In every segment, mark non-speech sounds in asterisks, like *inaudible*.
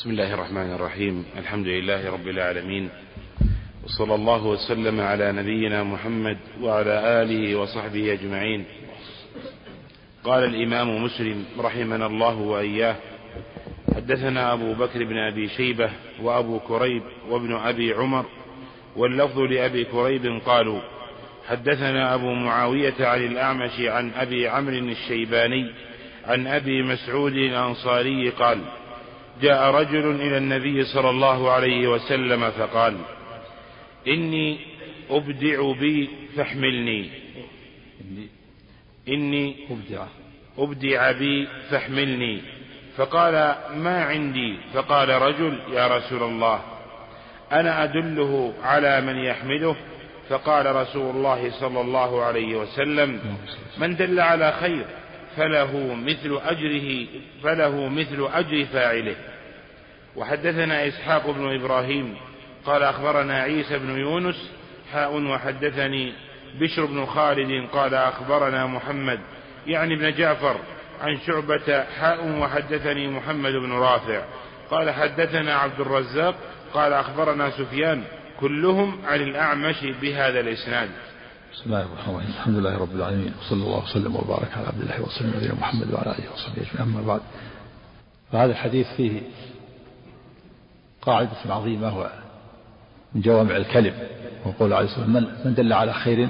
بسم الله الرحمن الرحيم. الحمد لله رب العالمين. وصلى الله وسلم على نبينا محمد وعلى آله وصحبه أجمعين. قال الإمام مسلم رحمنا الله وإياه حدثنا أبو بكر بن أبي شيبة وأبو كريب وابن أبي عمر واللفظ لأبي كريب قالوا حدثنا أبو معاوية عن الأعمش عن أبي عمرو الشيباني عن أبي مسعود الأنصاري قال جاء رجل إلى النبي صلى الله عليه وسلم فقال إني أبدع بي فاحملني. إني أبدع. أبدع بي فاحملني. فقال ما عندي؟ فقال رجل يا رسول الله أنا أدله على من يحمله. فقال رسول الله صلى الله عليه وسلم من دل على خير؟ فله مثل أجره فله مثل أجر فاعله. وحدثنا إسحاق بن إبراهيم قال أخبرنا عيسى بن يونس حاء وحدثني بشر بن خالد قال أخبرنا محمد يعني ابن جعفر عن شعبة حاء وحدثني محمد بن رافع. قال حدثنا عبد الرزاق قال أخبرنا سفيان كلهم عن الأعمش بهذا الإسناد. بسم الله الرحمن الرحيم. الحمد لله رب العالمين. وصلى الله وسلم وبارك على عبد الله ورسوله نبينا محمد وعلى آله وصحبه أجمعين. أما بعد فهذا الحديث فيه قاعدة عظيمة هو من جوامع الكلم وقول عليه الصلاة والسلام من دل على خير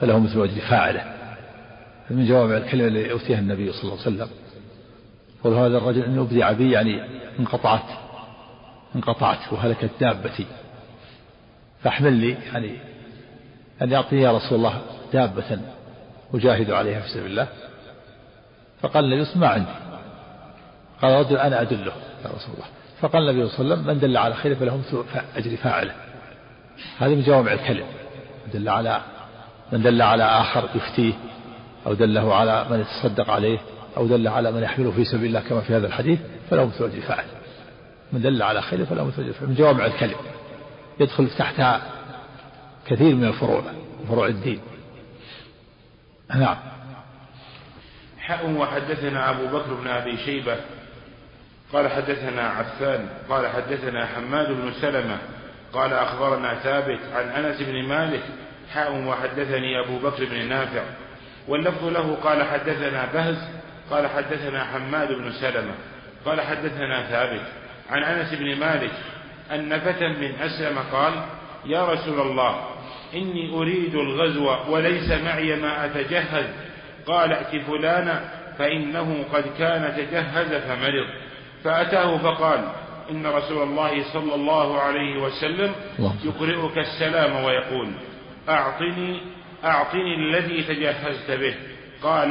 فله مثل أجر فاعله. من جوامع الكلمة التي أوتيها النبي صلى الله عليه وسلم. قول هذا الرجل إن أبدع بي يعني انقطعت انقطعت وهلكت دابتي. فاحمل لي يعني أن يعطيه يا رسول الله دابة أجاهد عليها في سبيل الله. فقال النبي ما عندي. قال رجل أنا أدله. يا رسول الله. فقال النبي صلى الله عليه وسلم من دل على خير فله مثل أجر فاعله. هذه من جوامع الكلم. دل على من دل على آخر يفتيه أو دله على من يتصدق عليه أو دل على من يحمله في سبيل الله كما في هذا الحديث فله مثل أجر فاعله. من دل على خير فله مثل أجر فاعله. من جوامع الكلم. يدخل تحتها كثير من الفروع فروع الدين. نعم. حاء وحدثنا أبو بكر بن أبي شيبة قال حدثنا عفان قال حدثنا حماد بن سلمة قال أخبرنا ثابت عن أنس بن مالك حاء وحدثني أبو بكر بن نافع واللفظ له قال حدثنا بهز قال حدثنا حماد بن سلمة قال حدثنا ثابت عن أنس بن مالك أن فتى من أسلم قال يا رسول الله إني أريد الغزو وليس معي ما أتجهز. قال ائت فلانا فإنه قد كان تجهز فمرض. فأتاه فقال إن رسول الله صلى الله عليه وسلم يقرئك السلام ويقول أعطني أعطني الذي تجهزت به. قال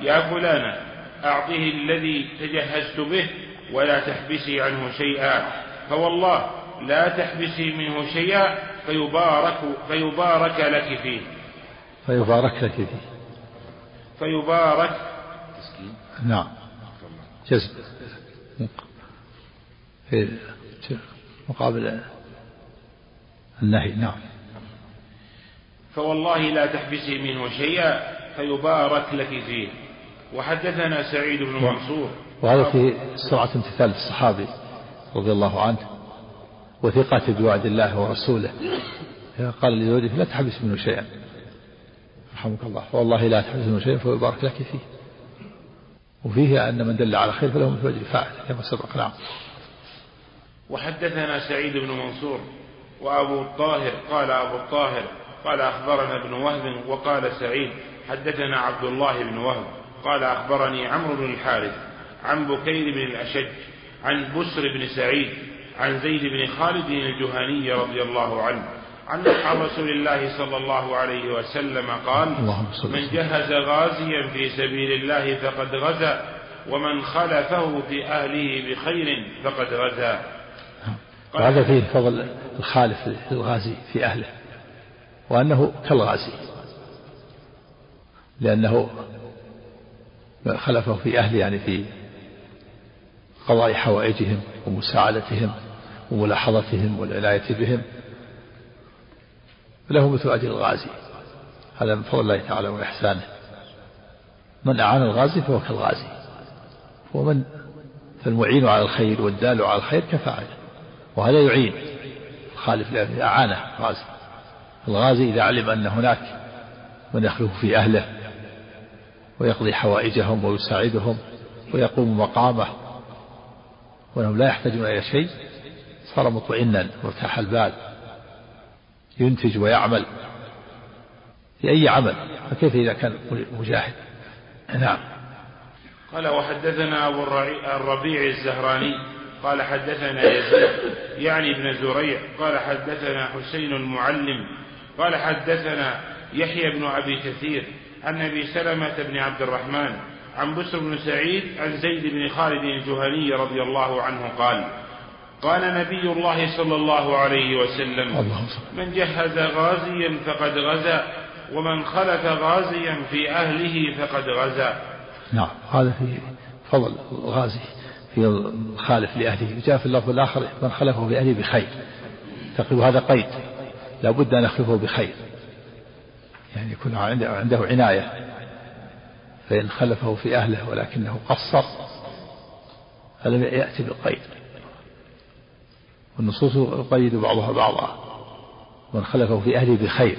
يا فلان أعطه الذي تجهزت به ولا تحبسي عنه شيئا. فوالله لا تحبسي منه شيئا فيبارك فيبارك لك فيه. فيبارك لك فيه. فيبارك. نعم. جزم في مقابل النهي. نعم. فوالله لا تحبسي منه شيئا فيبارك لك فيه. وحدثنا سعيد بن منصور. وهذا في سرعة امتثال الصحابي رضي الله عنه. وثقة بوعد الله ورسوله. قال لزوجه لا تحبس منه شيئا. رحمك الله. فوالله لا تحبس منه شيئا فيبارك لك فيه. وفيه أن من دل على خير فله مثل أجر فاعل كما سبق. نعم. وحدثنا سعيد بن منصور وأبو الطاهر قال أبو الطاهر قال أخبرنا ابن وهب وقال سعيد حدثنا عبد الله بن وهب قال أخبرني عمرو بن الحارث عن بكير بن الأشج عن بسر بن سعيد عن زيد بن خالد الجهني رضي الله عنه عن عن رسول الله صلى الله عليه وسلم قال من جهز غازيا في سبيل الله فقد غزا ومن خلفه في أهله بخير فقد غزا. وهذا فيه فضل الخالف للغازي في أهله وأنه كالغازي لأنه خلفه في أهله يعني في قضاء حوائجهم ومساعدتهم. وملاحظتهم والعناية بهم له مثل أجر الغازي. هذا من فضل الله تعالى وإحسانه. من أعان الغازي فهو كالغازي. ومن فالمعين على الخير والدال على الخير كفاعله وهذا يعين خالف أعانه غازي الغازي إذا علم أن هناك من يخلف في أهله ويقضي حوائجهم ويساعدهم ويقوم مقامه وأنهم لا يحتاجون إلى شيء صار مطمئنا وارتاح البال ينتج ويعمل في أي عمل فكيف إذا كان مجاهد؟ نعم. قال وحدثنا أبو الربيع الزهراني. قال حدثنا يزيد يعني ابن زريع. قال حدثنا حسين المعلم. قال حدثنا يحيى بن أبي كثير عن أبي سلمة بن عبد الرحمن عن بسر بن سعيد عن زيد بن خالد الجهني رضي الله عنه قال قال نبي الله صلى الله عليه وسلم من جهز غازيا فقد غزا ومن خلف غازيا في أهله فقد غزا. نعم هذا في فضل الغازي في الخالف لأهله. جاء في اللفظ الآخر من خلفه في أهله بخير. تقريبا هذا قيد لا بد أن يخلفه بخير. يعني يكون عنده عناية. فإن خلفه في أهله ولكنه قصر فلم يأتي بالقيد والنصوص يقيد بعضها بعضا. من خلفه في أهله بخير.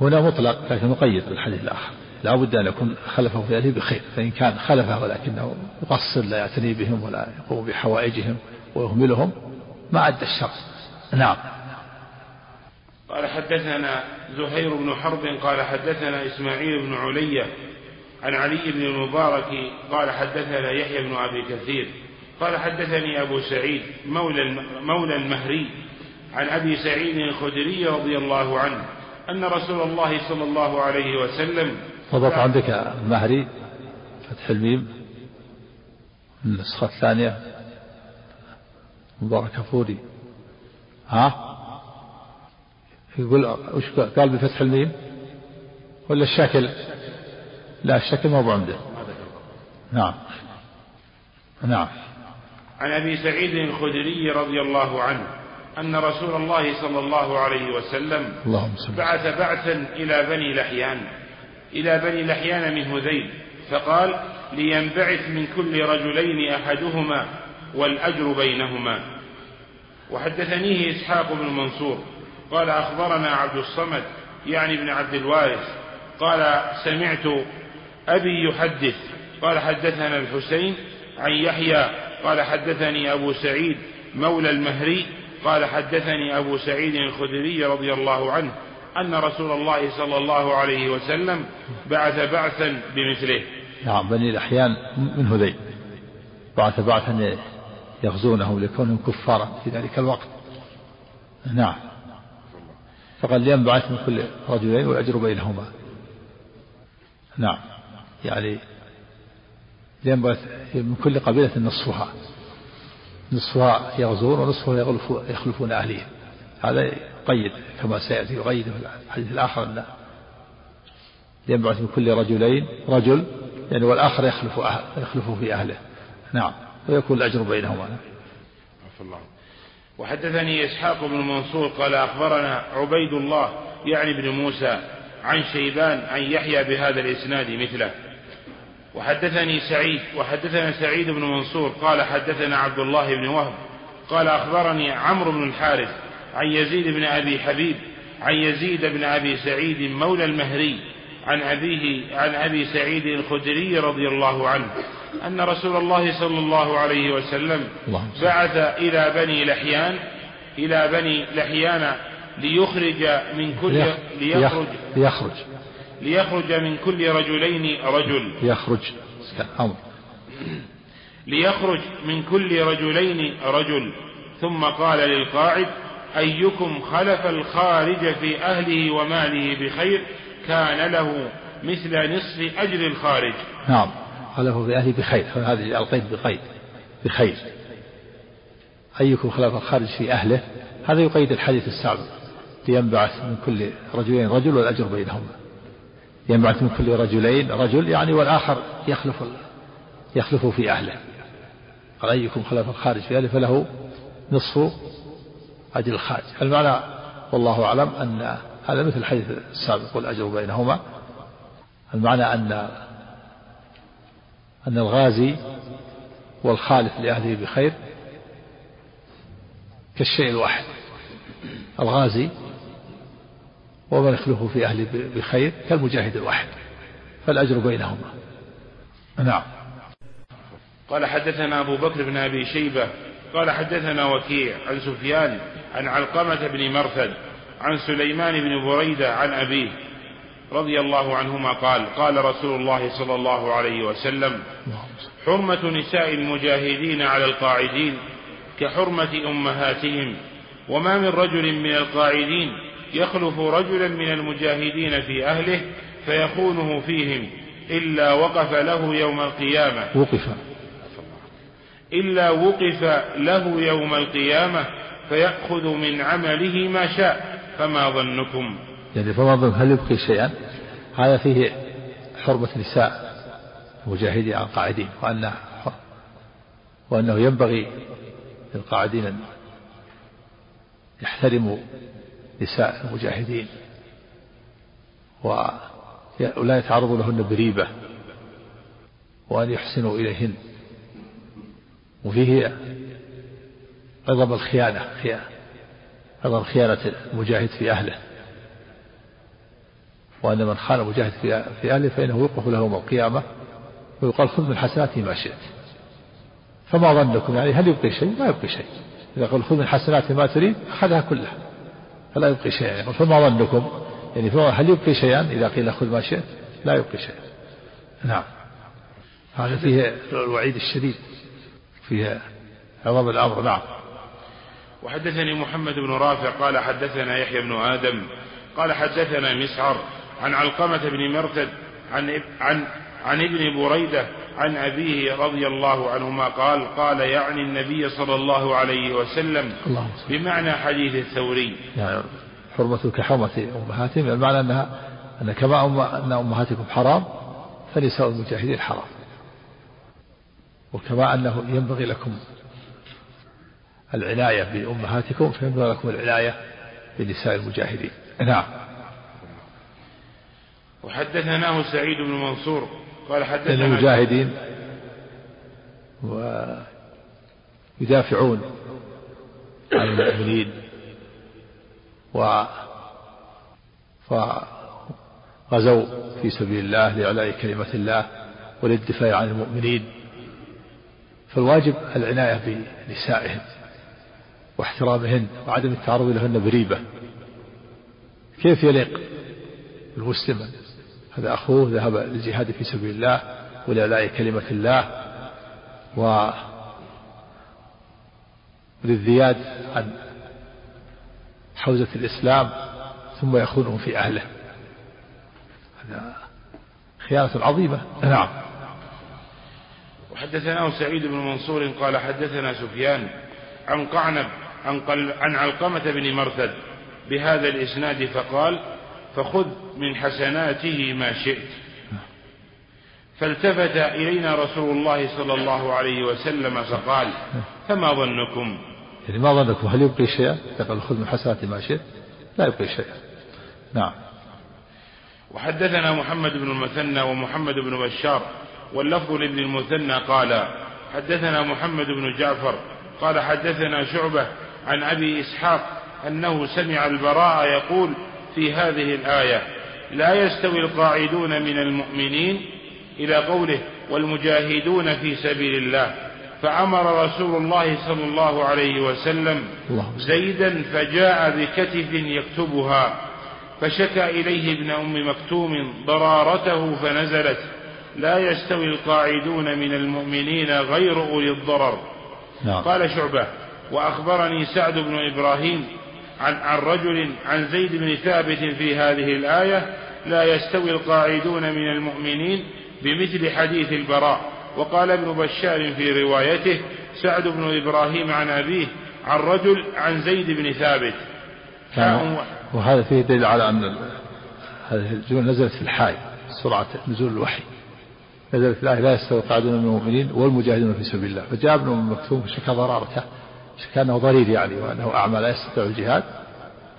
هنا مطلق لكن مقيد بالحديث الآخر. لا بد أن يكون خلفه في أهله بخير. فإن كان خلفه ولكنه يقصر لا يعتني بهم ولا يقوم بحوائجهم ويهملهم ما أدى الشر نعم. قال حدثنا زهير بن حرب قال حدثنا إسماعيل بن علية عن علي بن المبارك قال حدثنا يحيى بن أبي كثير. قال حدثني أبو سعيد مولى مولى المهري عن أبي سعيد الخدري رضي الله عنه أن رسول الله صلى الله عليه وسلم وضبط عندك المهري فتح الميم النسخة الثانية. مبارك فوري. ها؟ يقول وش قال بفتح الميم؟ ولا الشكل لا الشكل ما هو عنده. نعم. نعم. عن أبي سعيد الخدري رضي الله عنه أن رسول الله صلى الله عليه وسلم اللهم بعث بعثا إلى بني لحيان إلى بني لحيان من هذيل فقال لينبعث من كل رجلين أحدهما والأجر بينهما. وحدثنيه إسحاق بن منصور قال أخبرنا عبد الصمد يعني ابن عبد الوارث قال سمعت أبي يحدث. قال حدثنا الحسين عن يحيى قال حدثني أبو سعيد مولى المهري قال حدثني أبو سعيد الخدري رضي الله عنه أن رسول الله صلى الله عليه وسلم بعث بعثا بمثله. نعم بني الأحيان من هذيل. بعث بعثا يغزونهم لكونهم كفارا في ذلك الوقت. نعم. فقال لينبعث من كل رجلين والأجر بينهما. نعم. يعني لينبعث من كل قبيلة نصفها. نصفها يغزون ونصفها يخلفون أهلهم هذا قيد كما سيأتي يقيد في الحديث الآخر أن ينبعث من كل رجلين رجل يعني والآخر يخلف أهل يخلف في أهله. نعم. ويكون الأجر بينهما. الله وحدثني إسحاق بن منصور قال أخبرنا عبيد الله يعني بن موسى عن شيبان عن يحيى بهذا الإسناد مثله. وحدثني سعيد وحدثنا سعيد بن منصور قال حدثنا عبد الله بن وهب قال أخبرني عمرو بن الحارث عن يزيد بن أبي حبيب عن يزيد بن أبي سعيد مولى المهري عن أبيه عن أبي سعيد الخدري رضي الله عنه أن رسول الله صلى الله عليه وسلم بعث إلى بني لحيان إلى بني لحيان ليخرج من كل ليخرج ليخرج. ليخرج من كل رجلين رجل. يخرج أمر. ليخرج من كل رجلين رجل. ثم قال للقاعد أيكم خلف الخارج في أهله وماله بخير؟ كان له مثل نصف أجر الخارج. نعم. خلفه في أهله بخير. هذه القيد بقيد بخير. أيكم خلف الخارج في أهله؟ هذا يقيد الحديث السابق. لينبعث من كل رجلين رجل والأجر بينهما. ينبعث من كل رجلين رجل يعني والآخر يخلف يخلف في أهله. قال أيكم خلف الخارج في أهله فله نصف أجر الخارج. المعنى والله أعلم أن هذا مثل الحديث السابق والأجر بينهما. المعنى أن أن الغازي والخالف لأهله بخير كالشيء الواحد. الغازي ومن يخلفه في أهله بخير كالمجاهد الواحد. فالأجر بينهما. نعم. قال حدثنا أبو بكر بن أبي شيبة. قال حدثنا وكيع عن سفيان عن علقمة بن مرثد عن سليمان بن بريدة عن أبيه رضي الله عنهما قال قال رسول الله صلى الله عليه وسلم حرمة نساء المجاهدين على القاعدين كحرمة أمهاتهم وما من رجل من القاعدين يخلف رجلا من المجاهدين في أهله فيخونه فيهم إلا وقف له يوم القيامة. وقف. إلا وقف له يوم القيامة فيأخذ من عمله ما شاء فما ظنكم؟ يعني فما ظن هل يبقي شيئا؟ هذا فيه حرمة نساء المجاهدين عن القاعدين وأن وأنه ينبغي للقاعدين أن يحترموا نساء المجاهدين ولا يتعرضوا لهن بريبة وأن يحسنوا إليهن وفيه عظم الخيانة عظم خيانة المجاهد في أهله. وأن من خان مجاهد في أهله فإنه يوقف له يوم القيامة ويقال خذ من حسناته ما شئت. فما ظنكم يعني هل يبقي شيء؟ ما يبقي شيء. إذا قال خذ من حسناته ما تريد أخذها كلها. فلا يبقي شيئا. يعني فما ظنكم؟ يعني هل يبقي شيئا؟ إذا قيل خذ ما شئت لا يبقي شيئا. نعم. هذا فيه الوعيد الشديد. فيه عظم الأمر نعم. وحدثني محمد بن رافع قال حدثنا يحيى بن آدم قال حدثنا مسعر عن علقمة بن مرتد عن عن عن ابن بريدة عن أبيه رضي الله عنهما قال قال يعني النبي صلى الله عليه وسلم الله بمعنى حديث الثوري. يعني حرمة كحرمة أمهاتهم المعنى أنها أن كما أم أن أمهاتكم حرام فنساء المجاهدين حرام. وكما أنه ينبغي لكم العناية بأمهاتكم فينبغي لكم العناية بنساء المجاهدين. نعم. وحدثناه سعيد بن منصور قال حدثنا المجاهدين ويدافعون عن المؤمنين. و فغزوا في سبيل الله لإعلاء كلمة الله وللدفاع عن المؤمنين. فالواجب العناية بنسائهم واحترامهن وعدم التعرض لهن بريبة. كيف يليق بالمسلم هذا أخوه ذهب للجهاد في سبيل الله ولإعلاء كلمة الله و للزياد عن حوزة الإسلام ثم يخونه في أهله. هذا خيانة عظيمة. نعم. وحدثناه سعيد بن منصور قال حدثنا سفيان عن قعنب عن, قل عن علقمة بن مرثد بهذا الإسناد فقال فخذ من حسناته ما شئت. فالتفت إلينا رسول الله صلى الله عليه وسلم فقال فما ظنكم؟ يعني ما ظنكم. هل يبقي شيئا؟ يقول خذ من حسناته ما شئت. لا يبقي شيئا. نعم. وحدثنا محمد بن المثنى ومحمد بن بشار واللفظ لابن المثنى قال حدثنا محمد بن جعفر قال حدثنا شعبة عن أبي إسحاق أنه سمع البراء يقول في هذه الآية. لا يستوي القاعدون من المؤمنين إلى قوله والمجاهدون في سبيل الله. فأمر رسول الله صلى الله عليه وسلم زيدا فجاء بكتف يكتبها. فشكى إليه ابن أم مكتوم ضرارته فنزلت. لا يستوي القاعدون من المؤمنين غير أولي الضرر. نعم. قال شعبة وأخبرني سعد بن إبراهيم عن, عن رجل عن زيد بن ثابت في هذه الآية لا يستوي القاعدون من المؤمنين بمثل حديث البراء. وقال ابن بشار في روايته سعد بن إبراهيم عن أبيه عن رجل عن زيد بن ثابت. وهذا فيه دليل على أن هذه الجملة نزلت في الحال سرعة نزول الوحي. نزلت الآية لا يستوي القاعدون من المؤمنين والمجاهدون في سبيل الله. فجاء ابن مكتوم شكى ضرارته. شكى أنه ضرير يعني وأنه أعمى لا يستطيع الجهاد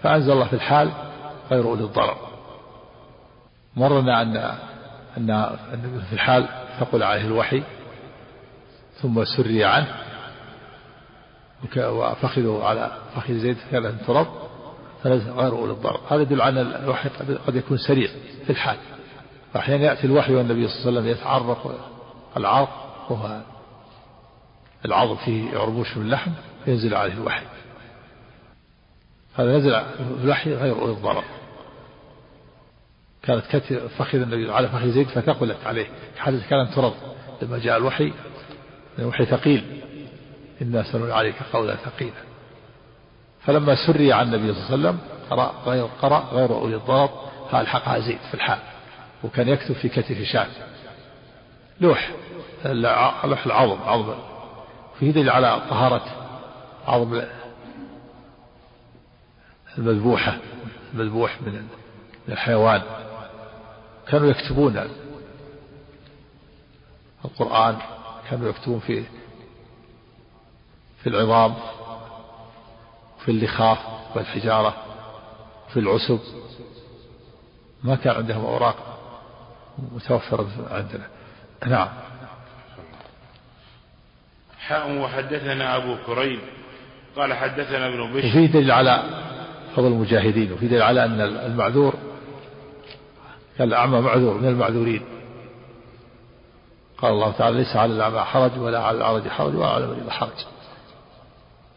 فأنزل الله في الحال غير أولي الضرر. مرنا أن أن في الحال ثقل عليه الوحي ثم سري عنه وفخذه على فخذ زيد كان تراب غير أولي الضرر. هذا يدل على الوحي قد يكون سريع في الحال. فأحيانا يأتي الوحي والنبي صلى الله عليه وسلم يتعرق العرق وهو العظم فيه عربوش من اللحم ينزل عليه الوحي. هذا نزل الوحي غير أولي الضرر. كانت كتف فخذ النبي على فخذ زيد فثقلت عليه. حتى كانت ترض لما جاء الوحي الوحي ثقيل. إنا سنلقي عليك قولا ثقيلا. فلما سري عن النبي صلى الله عليه وسلم قرأ غير قرأ غير أولي الضرر فألحقها زيد في الحال. وكان يكتب في كتف شاة لوح لوح العظم عظم. فيه دليل على طهارة عظم المذبوحة المذبوح من الحيوان. كانوا يكتبون القرآن كانوا يكتبون في في العظام في اللخاف والحجارة في العسب. ما كان عندهم أوراق متوفرة عندنا. نعم. حاء وحدثنا أبو كريب. قال حدثنا ابن بشر. وفي دليل على فضل المجاهدين وفي دليل على أن المعذور كان الأعمى معذور من المعذورين. قال الله تعالى ليس على الأعمى حرج ولا على الأعرج حرج ولا على المريض حرج.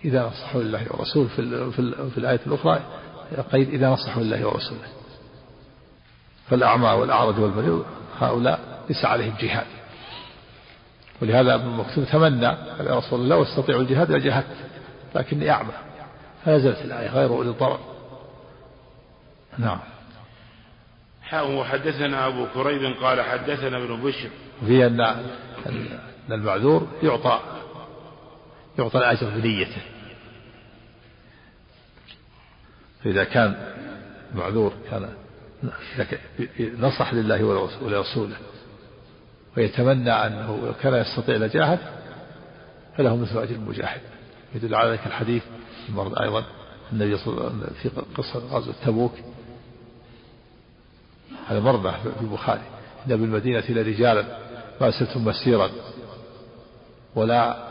إذا نصحوا لله ورسوله في, في, في الآية الأخرى قيد إذا نصحوا لله ورسوله. فالأعمى والأعرج والمريض هؤلاء ليس عليهم جهاد. ولهذا ابن مكتوم تمنى يا رسول الله لو استطيع الجهاد لجاهدت لكني أعمى. فنزلت الآية غير أولي الضرر نعم. وحدثنا أبو كريب قال حدثنا ابن بشر. في أن المعذور يعطى يعطى الأجر بنيته فإذا كان معذور كان نصح لله ولرسوله ويتمنى أنه كان يستطيع لجاهد فله مثل أجر المجاهد. يدل على ذلك الحديث المرض أيضا النبي صلى الله عليه وسلم في قصة غزوة تبوك. هذا مرضى في البخاري. إن بالمدينة لرجالا ما سرتم مسيرا ولا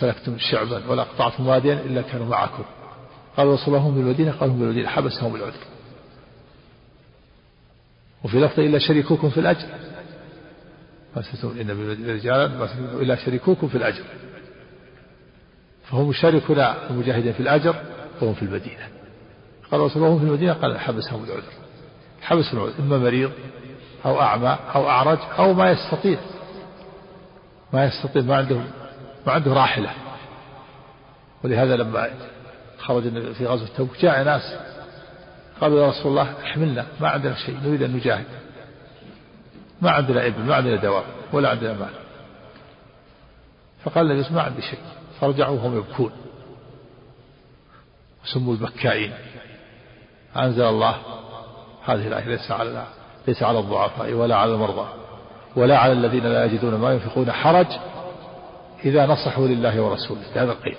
سلكتم شعبا ولا قطعتم واديا إلا كانوا معكم. قال رسول الله هم بالمدينة قالوا بالمدينة حبسهم العذر وفي لفظ إلا شريكوكم في الأجر. ما سلكتم إن بالمدينة رجالا ما إلا شريكوكم في الأجر. فهم يشاركون المجاهدين في الأجر وهم في المدينة. قال رسول الله هم في المدينة؟ قال حبسهم العذر. حبس العذر إما مريض أو أعمى أو أعرج أو ما يستطيع. ما يستطيع ما عنده ما عنده راحلة. ولهذا لما خرج في غزوة تبوك جاء ناس قالوا يا رسول الله احملنا ما عندنا شيء نريد أن نجاهد. ما عندنا إبل ما عندنا دواب ولا عندنا مال. فقال النبي ما عندي شيء. فرجعوا وهم يبكون. وسموا البكائين. أنزل الله. هذه الآية ليس على ليس على الضعفاء ولا على المرضى ولا على الذين لا يجدون ما ينفقون حرج إذا نصحوا لله ورسوله. بهذا القيد.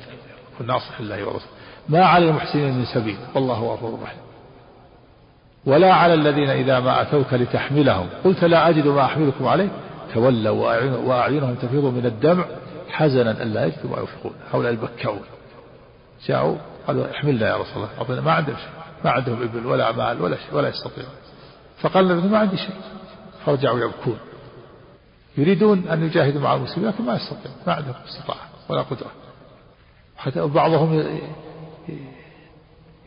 كن ناصح لله ورسوله. ما على المحسنين من سبيل. والله غفور رحيم. ولا على الذين إذا ما أتوك لتحملهم. قلت لا أجد ما أحملكم عليه. تولوا وأعينهم تفيض من الدمع. حزنا ألا يجدوا ما ينفقون هؤلاء البكاؤون. جاءوا قالوا احملنا يا رسول الله. أعطينا ما عندهم شيء. ما عندهم إبل ولا مال ولا شيء ولا يستطيعون. فقال ما عندي شيء. فرجعوا يبكون. يريدون أن يجاهدوا مع المسلمين لكن ما يستطيعون. ما عندهم استطاعة ولا قدرة. حتى بعضهم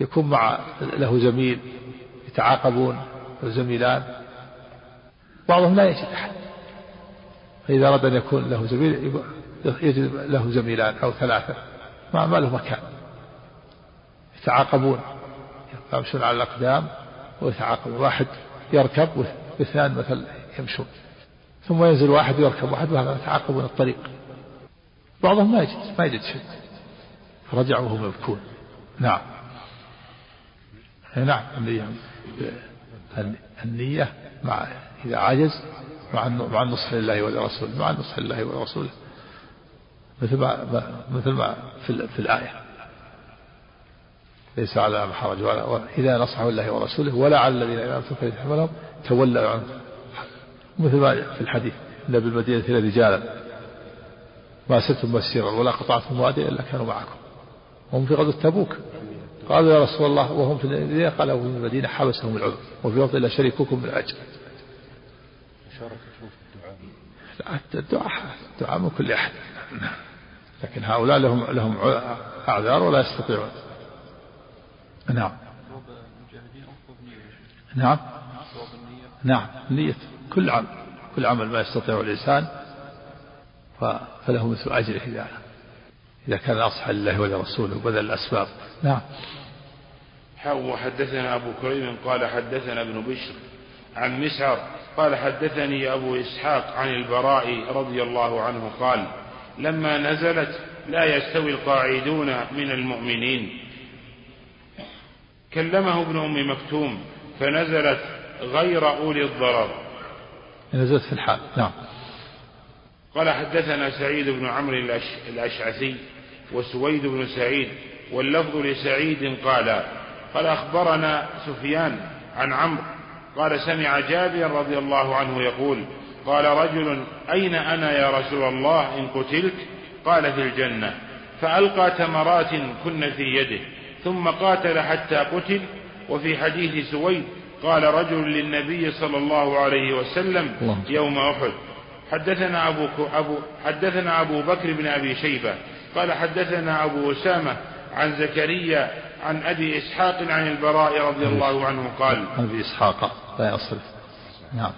يكون مع له زميل. يتعاقبون. زميلان. بعضهم لا يجد أحد. فإذا أراد أن يكون له زميل يجد له زميلان أو ثلاثة ما, ما له مكان. يتعاقبون يمشون على الأقدام ويتعاقبون. واحد يركب واثنان مثل يمشون. ثم ينزل واحد ويركب واحد وهذا يتعاقبون الطريق. بعضهم ما يجد ما يجد شيء. فرجعوا وهم يبكون. نعم. نعم النية. النية مع إذا عجز مع النصح لله ولرسوله مع النصح لله ولرسوله. مثل ما مثل ما في, في الآية. ليس على حرج ولا إذا نصحوا الله ورسوله ولا على الذين إذا أنفقوا يتحملهم تولوا عنه. مثل ما في الحديث إن بالمدينة رجالا. ما سرتم مسيرا ولا قطعتم واديا إلا كانوا معكم. وهم في غزوة تبوك. قالوا يا رسول الله وهم في المدينة؟ قال في المدينة حبسهم العذر وفي لفظ إلا شريككم بالأجر الدعاء الدعاء من كل أحد. لكن هؤلاء لهم لهم أعذار ولا يستطيعون. نعم. نعم. نعم. نية. كل عمل كل عمل ما يستطيع الإنسان فله مثل أجره إذا إذا كان أصح لله ولرسوله وبذل الأسباب. نعم. وحدثنا أبو كريم قال حدثنا ابن بشر عن مسعر قال حدثني أبو إسحاق عن البراء رضي الله عنه قال لما نزلت لا يستوي القاعدون من المؤمنين. كلمه ابن أم مكتوم فنزلت غير أولي الضرر. نزلت في الحال نعم. قال حدثنا سعيد بن عمرو الأشعثي وسويد بن سعيد واللفظ لسعيد قال قال أخبرنا سفيان عن عمرو قال سمع جابر رضي الله عنه يقول قال رجل أين أنا يا رسول الله إن قتلت؟ قال في الجنة. فألقى تمرات كن في يده ثم قاتل حتى قتل. وفي حديث سويد قال رجل للنبي صلى الله عليه وسلم يوم أحد حدثنا أبو, أبو حدثنا أبو بكر بن أبي شيبة. قال حدثنا أبو أسامة عن زكريا عن أبي إسحاق عن البراء رضي الله عنه قال أبي إسحاق لا يصرف. نعم.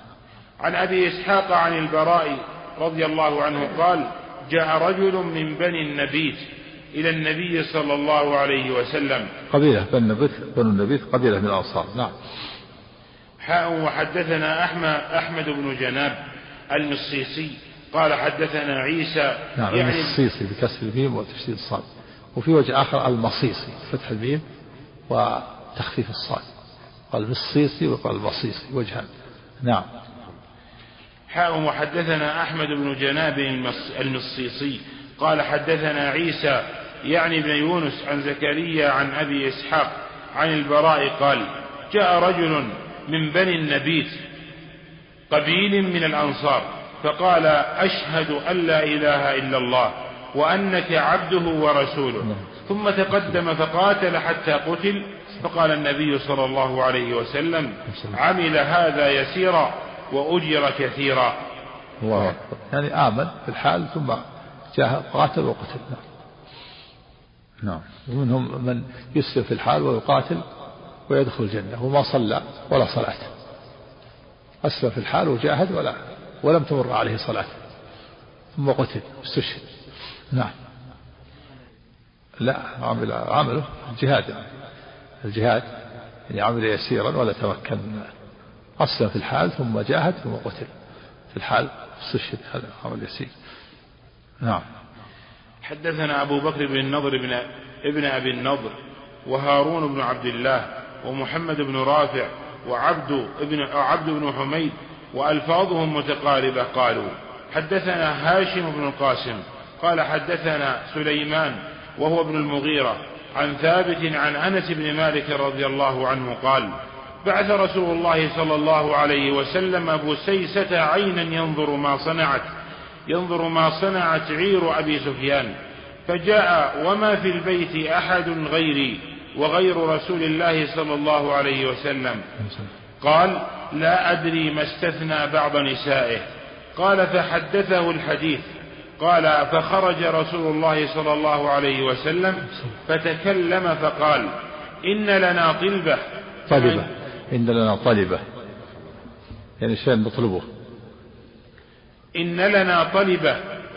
عن أبي إسحاق عن البراء رضي الله عنه قال جاء رجل من بني النبيت إلى النبي صلى الله عليه وسلم. قبيلة بني النبيت بنو النبيت قبيلة من الأنصار. نعم. حاء وحدثنا أحمد, أحمد بن جناب المصيصي قال حدثنا عيسى نعم يعني المصيصي بكسر الميم وتشديد الصاد. وفي وجه آخر المصيصي فتح الميم وتخفيف الصاد. قال المصيصي وقال المصيصي وجهان نعم. حاء وحدثنا أحمد بن جناب المصيصي قال حدثنا عيسى يعني ابن يونس عن زكريا عن أبي إسحاق عن البراء قال جاء رجل من بني النبيت قبيل من الأنصار فقال أشهد أن لا إله إلا الله وأنك عبده ورسوله. ثم تقدم فقاتل حتى قتل. فقال النبي صلى الله عليه وسلم عمل هذا يسيرا. وأجر كثيرا. الله يعني آمن في الحال ثم جاء قاتل وقتل. نعم. ومنهم من يسلم في الحال ويقاتل ويدخل الجنة. وما صلى ولا صلاة. أسلم في الحال وجاهد ولا ولم تمر عليه صلاة. ثم قتل استشهد. نعم. لا عمل عمله الجهاد. يعني الجهاد يعني عمل يسيرا ولا تمكن. أسلم في الحال ثم جاهد ثم قتل. في الحال استشهد هذا عمل يسير. نعم. حدثنا أبو بكر بن النضر بن ابن أبي النضر وهارون بن عبد الله ومحمد بن رافع وعبد ابن عبد بن حميد وألفاظهم متقاربة قالوا حدثنا هاشم بن القاسم قال حدثنا سليمان وهو ابن المغيرة عن ثابت عن أنس بن مالك رضي الله عنه قال بعث رسول الله صلى الله عليه وسلم أبو سيسة عينا ينظر ما صنعت ينظر ما صنعت عير أبي سفيان فجاء وما في البيت أحد غيري وغير رسول الله صلى الله عليه وسلم؟ قال لا أدري ما استثنى بعض نسائه. قال فحدثه الحديث. قال فخرج رسول الله صلى الله عليه وسلم فتكلم فقال إن لنا طلبة. طلبة. إن لنا طلبة يعني شيء نطلبه. إن لنا طلبة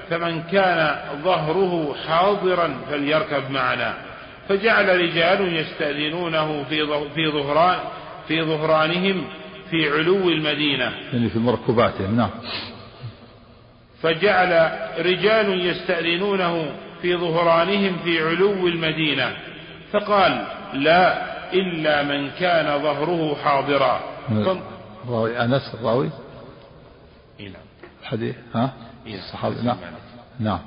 فمن كان ظهره حاضرا فليركب معنا. فجعل رجال يستأذنونه في في ظهران في ظهرانهم في علو المدينة. يعني في مركباتهم نعم. فجعل رجال يستأذنونه في ظهرانهم في علو المدينة. فقال لا إلا من كان ظهره حاضرا. الراوي أنس الراوي؟ إيه نعم. الحديث ها؟ إيه الصحابي نعم. نعم.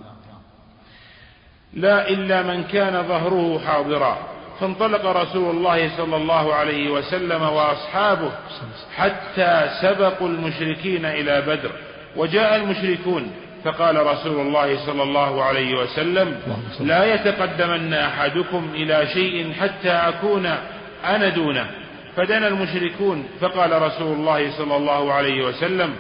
لا إلا من كان ظهره حاضرا. فانطلق رسول الله صلى الله عليه وسلم وأصحابه حتى سبقوا المشركين إلى بدر. وجاء المشركون. فقال رسول الله صلى الله عليه وسلم لا يتقدمن أحدكم إلى شيء حتى أكون أنا دونه. فدنا المشركون فقال رسول الله صلى الله عليه وسلم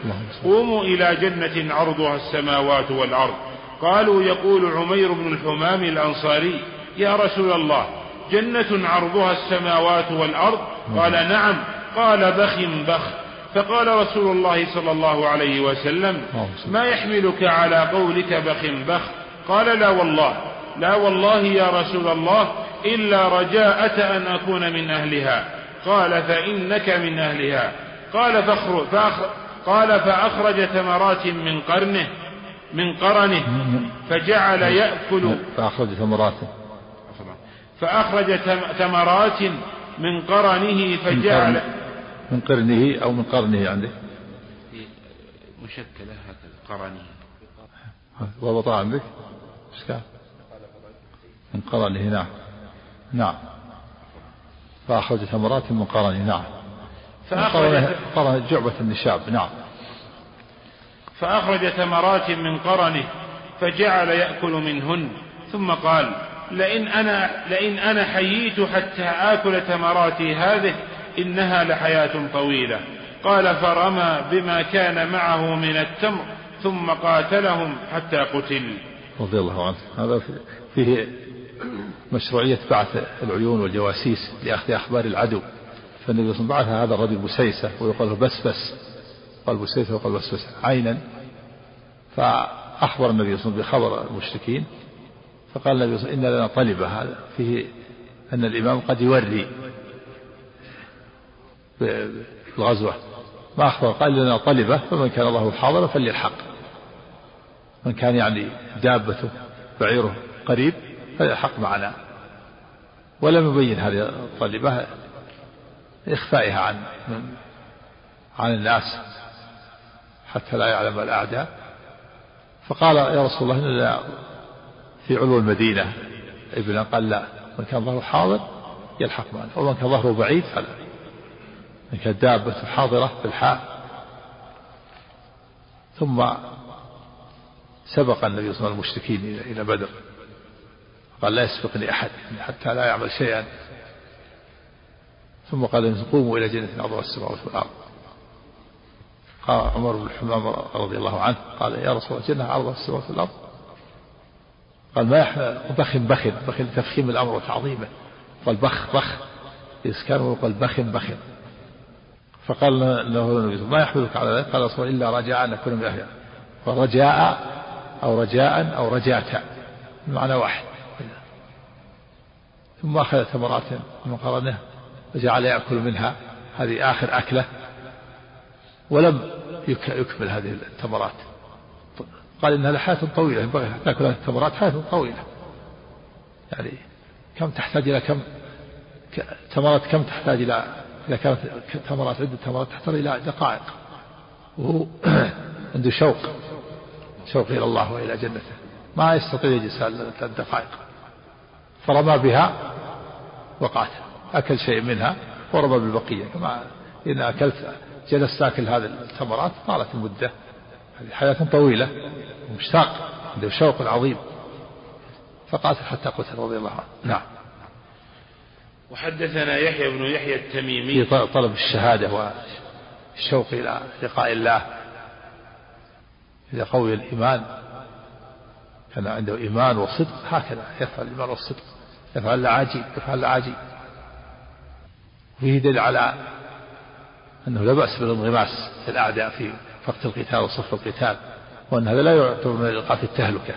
قوموا إلى جنة عرضها السماوات والأرض. قالوا يقول عمير بن الحمام الأنصاري يا رسول الله جنة عرضها السماوات والأرض؟ قال نعم. قال بخ بخ. فقال رسول الله صلى الله عليه وسلم ما يحملك على قولك بخ بخ؟ قال لا والله لا والله يا رسول الله إلا رجاءة أن أكون من أهلها. قال فإنك من أهلها. قال قال فأخرج ثمرات من قرنه من قرنه فجعل يأكل فأخرج ثمرات فأخرج ثمرات من قرنه. فجعل من قرنه أو من قرنه عندك؟ مشكلة هكذا قرنه. ضبط عندك؟ إشكال من قرنه نعم. نعم. فأخرج ثمرات من قرنه نعم. فأخرج قرن جعبة النشاب نعم. فأخرج ثمرات من قرنه فجعل يأكل منهن. ثم قال لئن أنا, لئن أنا حييت حتى آكل ثمراتي هذه إنها لحياة طويلة. قال فرمى بما كان معه من التمر ثم قاتلهم حتى قتل. رضي الله عنه. هذا فيه مشروعية بعث العيون والجواسيس لأخذ أخبار العدو. فالنبي صلى الله عليه وسلم بعث هذا الرجل بسيسة ويقال بسبس. قال بسيسة وقال بسبس عينا. فأخبر النبي صلى الله عليه وسلم بخبر المشركين. فقال النبي صلى الله عليه وسلم إن لنا طلبة هذا فيه أن الإمام قد يوري. بالغزوة ما أخبر قال لنا طلبة فمن كان الله حاضرا فليلحق. من كان يعني دابته بعيره قريب فليلحق معنا. ولم يبين هذه الطالبة إخفائها عن عن الناس حتى لا يعلم الأعداء. فقال يا رسول الله إننا في علو المدينة. ابنا قال لا من كان ظهره حاضر يلحق معنا. ومن كان ظهره بعيد فلا. كالدابة حاضرة في الحال ثم سبق النبي صلى الله عليه وسلم المشركين إلى بدر. قال لا يسبقني أحد حتى لا يعمل شيئا. ثم قال قوموا إلى جنة عرضها السماوات والأرض. قال عمر بن الحمام رضي الله عنه قال يا رسول الله جنة عرضها السماوات والأرض. قال ما يحمل بخ بخ بخ تفخيم الأمر وتعظيمه قال بخ بخ. إسكان وقال بخ بخ فقال له النبي ما يحملك على ذلك؟ قال رسول إلا رجاء أن نكون من أهلها فرجاء أو رجاء أو رجاتا المعنى واحد. ثم أخذ ثمرات من وجعل يأكل منها هذه آخر أكلة ولم يكمل هذه الثمرات. قال إنها لحياة طويلة ينبغي أن تأكل هذه الثمرات حياة طويلة. يعني كم تحتاج إلى كم ثمرات كم تحتاج إلى إذا كانت ثمرات عدة ثمرات تحتاج إلى دقائق. وهو *clears throat* عنده شوق شوق إلى الله وإلى جنته. ما يستطيع يجلس ثلاث دقائق فرمى بها وقاتل أكل شيء منها ورمى بالبقية. كما إن أكلت جلست تأكل هذه الثمرات طالت المدة. هذه حياة طويلة ومشتاق عنده شوق عظيم. فقاتل حتى قتل رضي الله عنه. نعم. وحدثنا يحيى بن يحيى التميمي. في طلب الشهادة والشوق إلى لقاء الله. إذا قوي الإيمان. كان عنده إيمان وصدق. هكذا يفعل الإيمان والصدق. يفعل العاجي يفعل العاجي فيه دليل على أنه لا بأس بالانغماس في الأعداء في وقت القتال وصف القتال وأن هذا لا يعتبر من إيقاف التهلكة.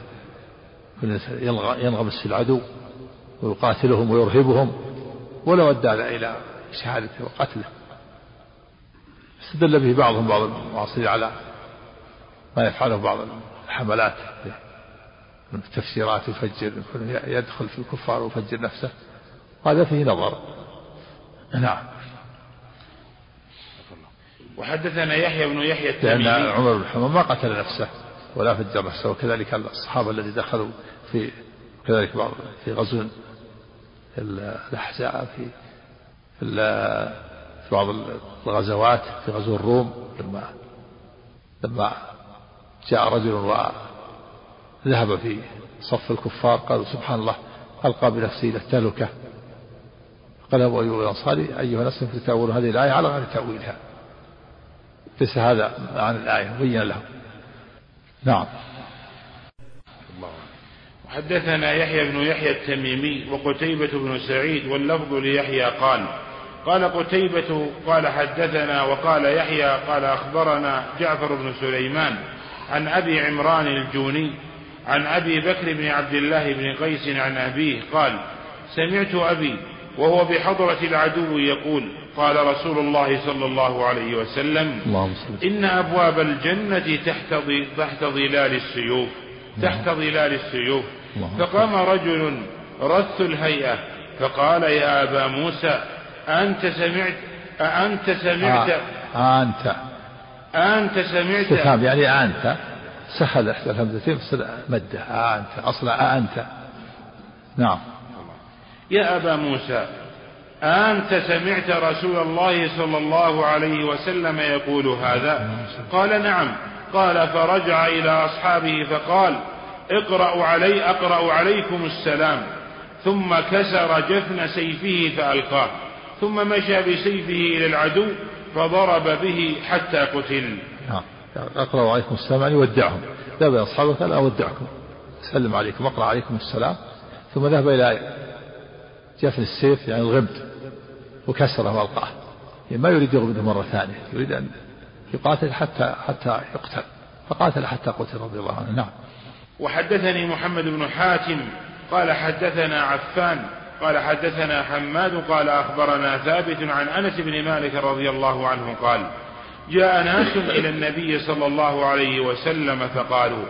ينغمس في العدو ويقاتلهم ويرهبهم. ولو أدى إلى شهادته وقتله استدل به بعضهم بعض المعاصرين على ما يفعله بعض الحملات من التفسيرات يفجر يدخل في الكفار ويفجر نفسه. هذا فيه نظر. نعم. وحدثنا يحيى بن يحيى التميمي. لأن عمر بن حمام ما قتل نفسه ولا فجر نفسه وكذلك الصحابة الذين دخلوا في كذلك بعض في غزو الأحزاب في في بعض الغزوات في غزو الروم لما لما جاء رجل وذهب في صف الكفار قالوا سبحان الله ألقى بنفسه إلى التهلكة. قال أبو أيوب الأنصاري أيها الناس تتأولون هذه الآية على غير تأويلها. ليس هذا عن الآية بين لهم. نعم. حدثنا يحيى بن يحيى التميمي وقتيبة بن سعيد واللفظ ليحيى قال قال قتيبة قال حدثنا وقال يحيى قال أخبرنا جعفر بن سليمان عن أبي عمران الجوني عن أبي بكر بن عبد الله بن قيس عن أبيه قال سمعت أبي وهو بحضرة العدو يقول قال رسول الله صلى الله عليه وسلم إن أبواب الجنة تحت تحت ظلال السيوف تحت ظلال السيوف. فقام رجل رث الهيئة فقال يا أبا موسى أنت سمعت؟ أنت سمعت؟ آه أنت. أنت سمعت؟ استفهام يعني أنت. سهل إحدى الهمزتين فصل مدة. أنت أصلا أنت. نعم. يا أبا موسى أنت سمعت رسول الله صلى الله عليه وسلم يقول هذا؟ قال نعم. قال فرجع إلى أصحابه فقال اقرأوا علي أقرأ عليكم السلام. ثم كسر جفن سيفه فألقاه. ثم مشى بسيفه إلى العدو فضرب به حتى قتل. نعم. أقرأ عليكم السلام يعني ودعهم. ذهب إلى أصحابه قال أودعكم. سلم عليكم أقرأ عليكم السلام. ثم ذهب إلى جفن السيف يعني الغبد وكسره وألقاه. يعني ما يريد يغبده مرة ثانية يريد أن يقاتل حتى حتى يقتل. فقاتل حتى قتل رضي الله عنه. نعم. وحدثني محمد بن حاتم قال حدثنا عفان قال حدثنا حماد قال أخبرنا ثابت عن أنس بن مالك رضي الله عنه قال جاء ناس إلى النبي صلى الله عليه وسلم فقالوا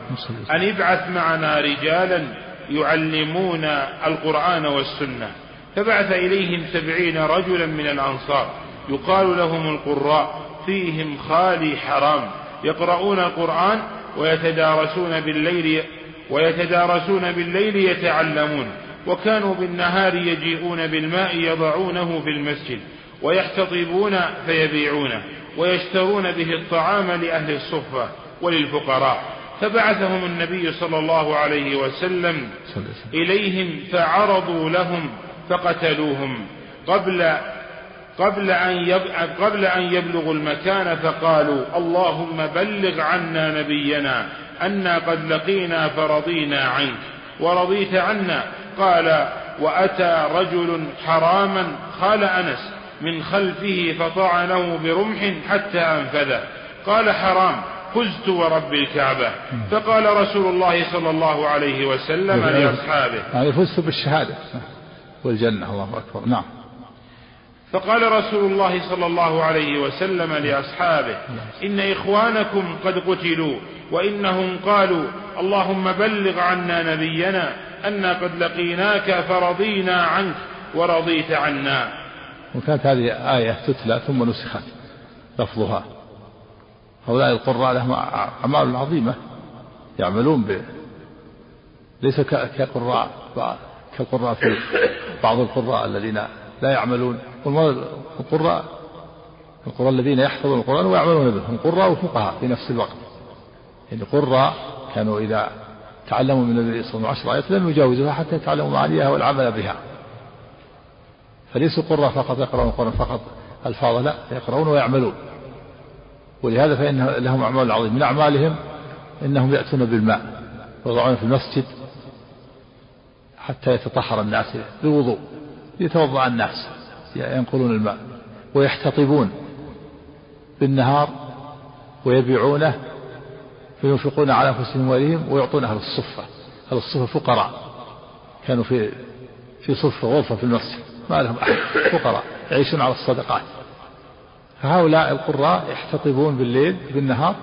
أن ابعث معنا رجالا يعلمون القرآن والسنة. فبعث إليهم سبعين رجلا من الأنصار يقال لهم القراء فيهم خالي حرام يقرؤون القرآن ويتدارسون بالليل ويتدارسون بالليل يتعلمون وكانوا بالنهار يجيئون بالماء يضعونه في المسجد ويحتطبون فيبيعونه ويشترون به الطعام لأهل الصفة وللفقراء. فبعثهم النبي صلى الله عليه وسلم إليهم فعرضوا لهم فقتلوهم. قبل قبل أن قبل أن يبلغوا المكان فقالوا اللهم بلغ عنا نبينا أنا قد لقينا فرضينا عنك ورضيت عنا. قال وأتى رجل حراما قال أنس من خلفه فطعنه برمح حتى أنفذه. قال حرام فزت ورب الكعبة. فقال رسول الله صلى الله عليه وسلم لأصحابه يعني فزت بالشهادة. والجنة الله أكبر. نعم. فقال رسول الله صلى الله عليه وسلم لأصحابه إن إخوانكم قد قتلوا وإنهم قالوا اللهم بلغ عنا نبينا أنا قد لقيناك فرضينا عنك ورضيت عنا. وكانت هذه آية تتلى ثم نسخت لفظها. هؤلاء القراء لهم أعمال عظيمة يعملون ب ليس كقراء كالقراء في بعض القراء الذين لا يعملون. القراء القراء الذين يحفظون القرآن ويعملون به هم قراء وفقهاء في نفس الوقت. يعني قراء كانوا إذا تعلموا من النبي صلى الله عليه وسلم آيات لم يجاوزوها حتى يتعلموا معانيها والعمل بها. فليسوا قراء فقط يقرؤون القرآن فقط ألفاظ لا يقرؤون ويعملون. ولهذا فإن لهم أعمال عظيمة. من أعمالهم إنهم يأتون بالماء ويضعون في المسجد حتى يتطهر الناس بوضوء يتوضأ الناس. ينقلون الماء ويحتطبون بالنهار ويبيعونه فينفقون على أنفسهم وأموالهم ويعطون أهل الصفة. أهل الصفة فقراء. كانوا في في صفة غرفة في المسجد. ما لهم أحد. فقراء. يعيشون على الصدقات. فهؤلاء القراء يحتطبون بالليل بالنهار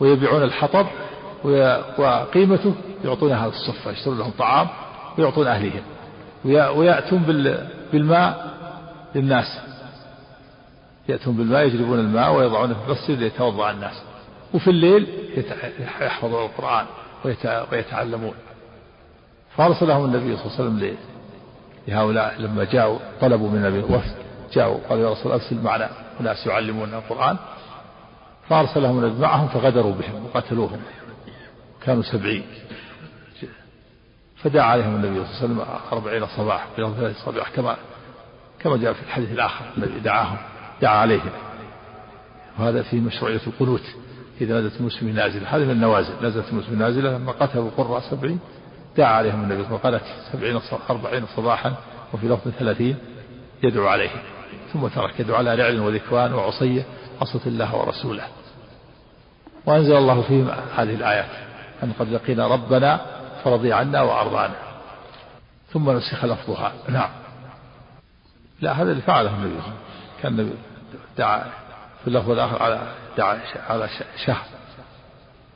ويبيعون الحطب وقيمته يعطونها للصفة يشترون لهم طعام ويعطون أهلهم ويأتون بالماء للناس. يأتون بالماء يجلبون الماء ويضعونه في المسجد ليتوضأ الناس. وفي الليل يحفظون القرآن ويتعلمون. فأرسلهم النبي صلى الله عليه وسلم لهؤلاء لما جاءوا طلبوا من النبي الوفد جاءوا قالوا يا رسول أرسل معنا أناس يعلمون القرآن. فأرسلهم النبي معهم فغدروا بهم وقتلوهم. كانوا سبعين. فدعا عليهم النبي صلى الله عليه وسلم أربعين صباح في صباح كما كما جاء في الحديث الآخر الذي دعاهم دعا عليهم وهذا في مشروعية القنوت إذا نزلت المسلم نازلة. هذه من النوازل. نزلت المسلم نازلة لما قتلوا القراء سبعين دعا عليهم النبي وقالت سبعين أربعين صباحا وفي لفظ ثلاثين يدعو عليهم ثم ترك يدعو على رعل وذكوان وعصية عصت الله ورسوله. وأنزل الله فيهم هذه الآيات أن قد لقينا ربنا فرضي عنا وأرضانا. ثم نسخ لفظها. نعم. لا هذا اللي فعله النبي. كان دعا في اللفظ الآخر على دعا على شهر.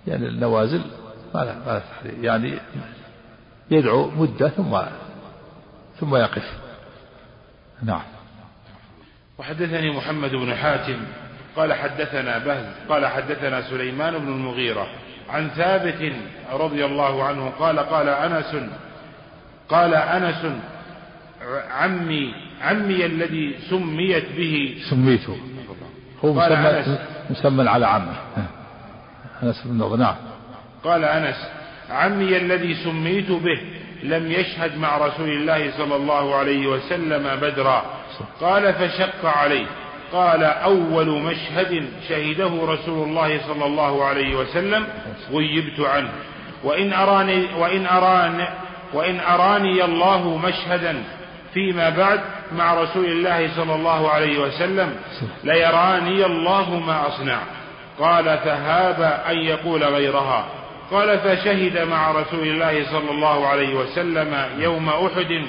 يعني النوازل ما لا ما يعني يدعو مدة ثم ثم يقف. نعم. وحدثني محمد بن حاتم قال حدثنا بهز قال حدثنا سليمان بن المغيرة عن ثابت رضي الله عنه قال قال أنس قال أنس عمي عمي الذي سميت به. سميت هو مسمى, مسمى على عمه. أنس بن نعم. قال أنس عمي الذي سميت به لم يشهد مع رسول الله صلى الله عليه وسلم بدرا. قال فشق عليه. قال أول مشهد شهده رسول الله صلى الله عليه وسلم غيبت عنه. وإن أراني وإن أراني وإن أراني الله مشهدا فيما بعد مع رسول الله صلى الله عليه وسلم ليراني الله ما أصنع. قال فهاب أن يقول غيرها. قال فشهد مع رسول الله صلى الله عليه وسلم يوم أحد.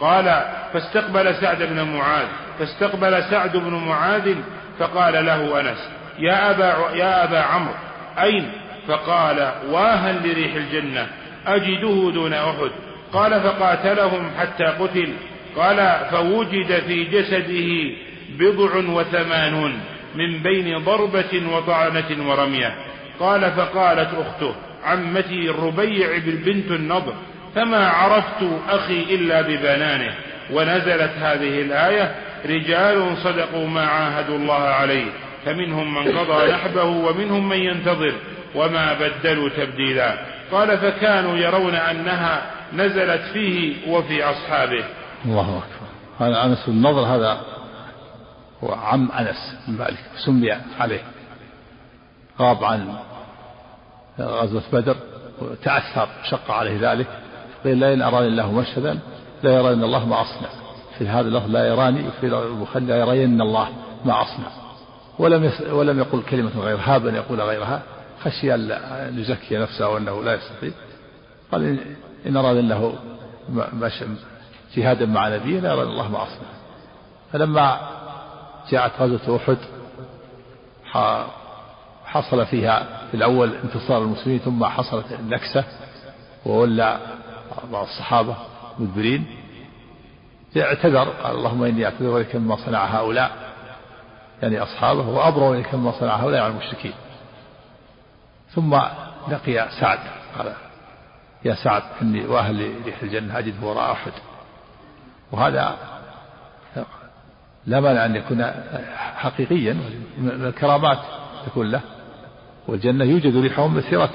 قال فاستقبل سعد بن معاذ. فاستقبل سعد بن معاذ فقال له أنس يا أبا, يا أبا عمرو أين؟ فقال واها لريح الجنة أجده دون أحد. قال فقاتلهم حتى قتل. قال فوجد في جسده بضع وثمانون من بين ضربة وطعنة ورمية. قال فقالت أخته عمتي الربيع بنت النضر فما عرفت أخي إلا ببنانه. ونزلت هذه الآية رجال صدقوا ما عاهدوا الله عليه فمنهم من قضى نحبه ومنهم من ينتظر وما بدلوا تبديلا. قال فكانوا يرون أنها نزلت فيه وفي أصحابه. الله أكبر. هذا أنس بن النضر هذا هو عم أنس بن مالك سمي عليه. غاب عن غزوة بدر وتأثر شق عليه ذلك. قيل لئن أراني الله مشهدا لا يراني الله ما أصنع. في هذا اللفظ لا يراني وفي البخاري لا يرين الله ما أصنع. ولم ولم يقل كلمة غير هاب أن يقول غيرها خشي أن يزكي نفسه وأنه لا يستطيع قال إن أراد الله جهادا مع نبيه لا يراني الله ما أصنع فلما جاءت غزوة أحد حصل فيها في الأول انتصار المسلمين ثم حصلت النكسة وولى بعض الصحابة مدبرين. اعتذر قال اللهم إني أعتذر إليك مما صنع هؤلاء يعني أصحابه وأبروا إليك مما صنع هؤلاء على المشركين. ثم لقي سعد قال يا سعد إني وأهل لريح الجنة أجد وراء أحد. وهذا لا مانع أن يكون حقيقيا من الكرامات تكون له والجنة يوجد ريحهم مسيرة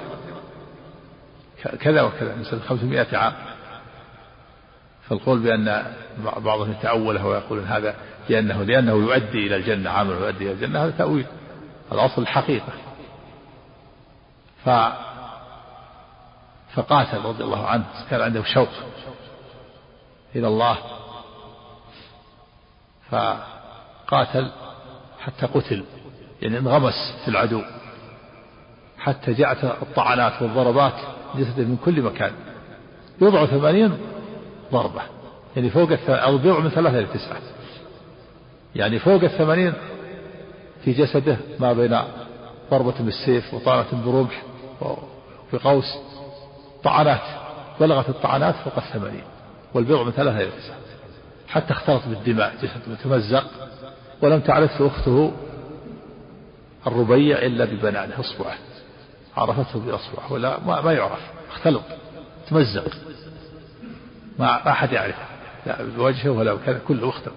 كذا وكذا سنة 500 عام. فالقول بأن بعضهم يتأوله ويقول هذا لأنه لأنه يؤدي إلى الجنة عمل يؤدي إلى الجنة هذا تأويل. الأصل الحقيقة ف فقاتل رضي الله عنه كان عنده شوق إلى الله. فقاتل حتى قتل يعني انغمس في العدو. حتى جاءت الطعنات والضربات جسده من كل مكان. بضع ثمانين ضربة يعني فوق البضع من ثلاثة إلى تسعة. يعني فوق الثمانين في جسده ما بين ضربة بالسيف وطعنة برمح وبقوس طعنات بلغت الطعنات فوق الثمانين والبضع من ثلاثة إلى تسعة. حتى اختلط بالدماء جسده ولم تعرفه أخته الربيع إلا ببنانه إصبعه. عرفته بإصبعه ولا ما, ما يعرف. اختلط تمزق. ما أحد يعرفه. لا بوجهه ولا كذا كله اختلط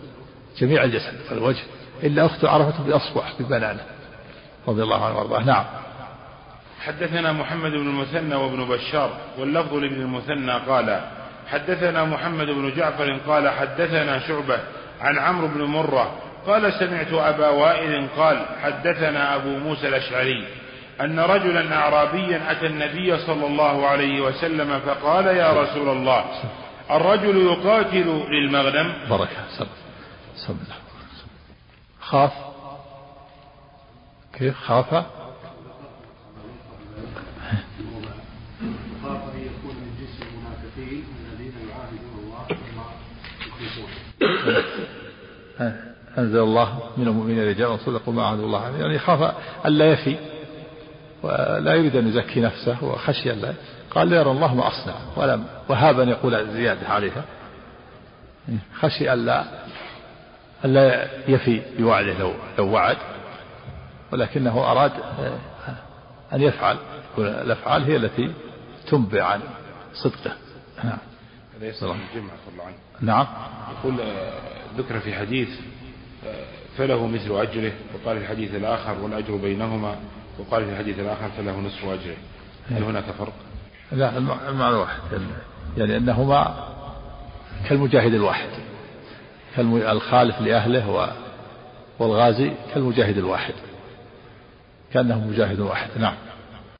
جميع الجسد الوجه إلا أخته عرفته بأصبع ببنانه. رضي الله عنه وأرضاه. نعم. حدثنا محمد بن المثنى وابن بشار واللفظ لابن المثنى قال حدثنا محمد بن جعفر قال حدثنا شعبة عن عمرو بن مرة قال سمعت أبا وائل قال حدثنا أبو موسى الأشعري أن رجلا أعرابيا أتى النبي صلى الله عليه وسلم فقال يا رسول الله الرجل يقاتل للمغنم؟ بركة سم الله خاف؟ كيف؟ خاف؟ أنزل الله من المؤمنين رجال صدقوا ما عهد الله عليه يعني خاف ألا يفي ولا يريد أن يزكي نفسه وخشي ألا قال يرى الله ما أصنع. ولم وهاب أن يقول زيادة عليها. خشي ألا ألا يفي بوعده لو لو وعد. ولكنه أراد أن يفعل. الأفعال هي التي تنبئ عن صدقه. نعم. هذا يسأل الجمعة الله عنه نعم. يقول آه، ذكر في حديث آه، فله مثل أجره وقال في الحديث الآخر والأجر بينهما وقال في الحديث الآخر فله نصف أجره. هل هناك فرق؟ لا المعنى واحد. يعني أنهما كالمجاهد الواحد الخالف لأهله والغازي كالمجاهد الواحد. كأنه مجاهد واحد. نعم.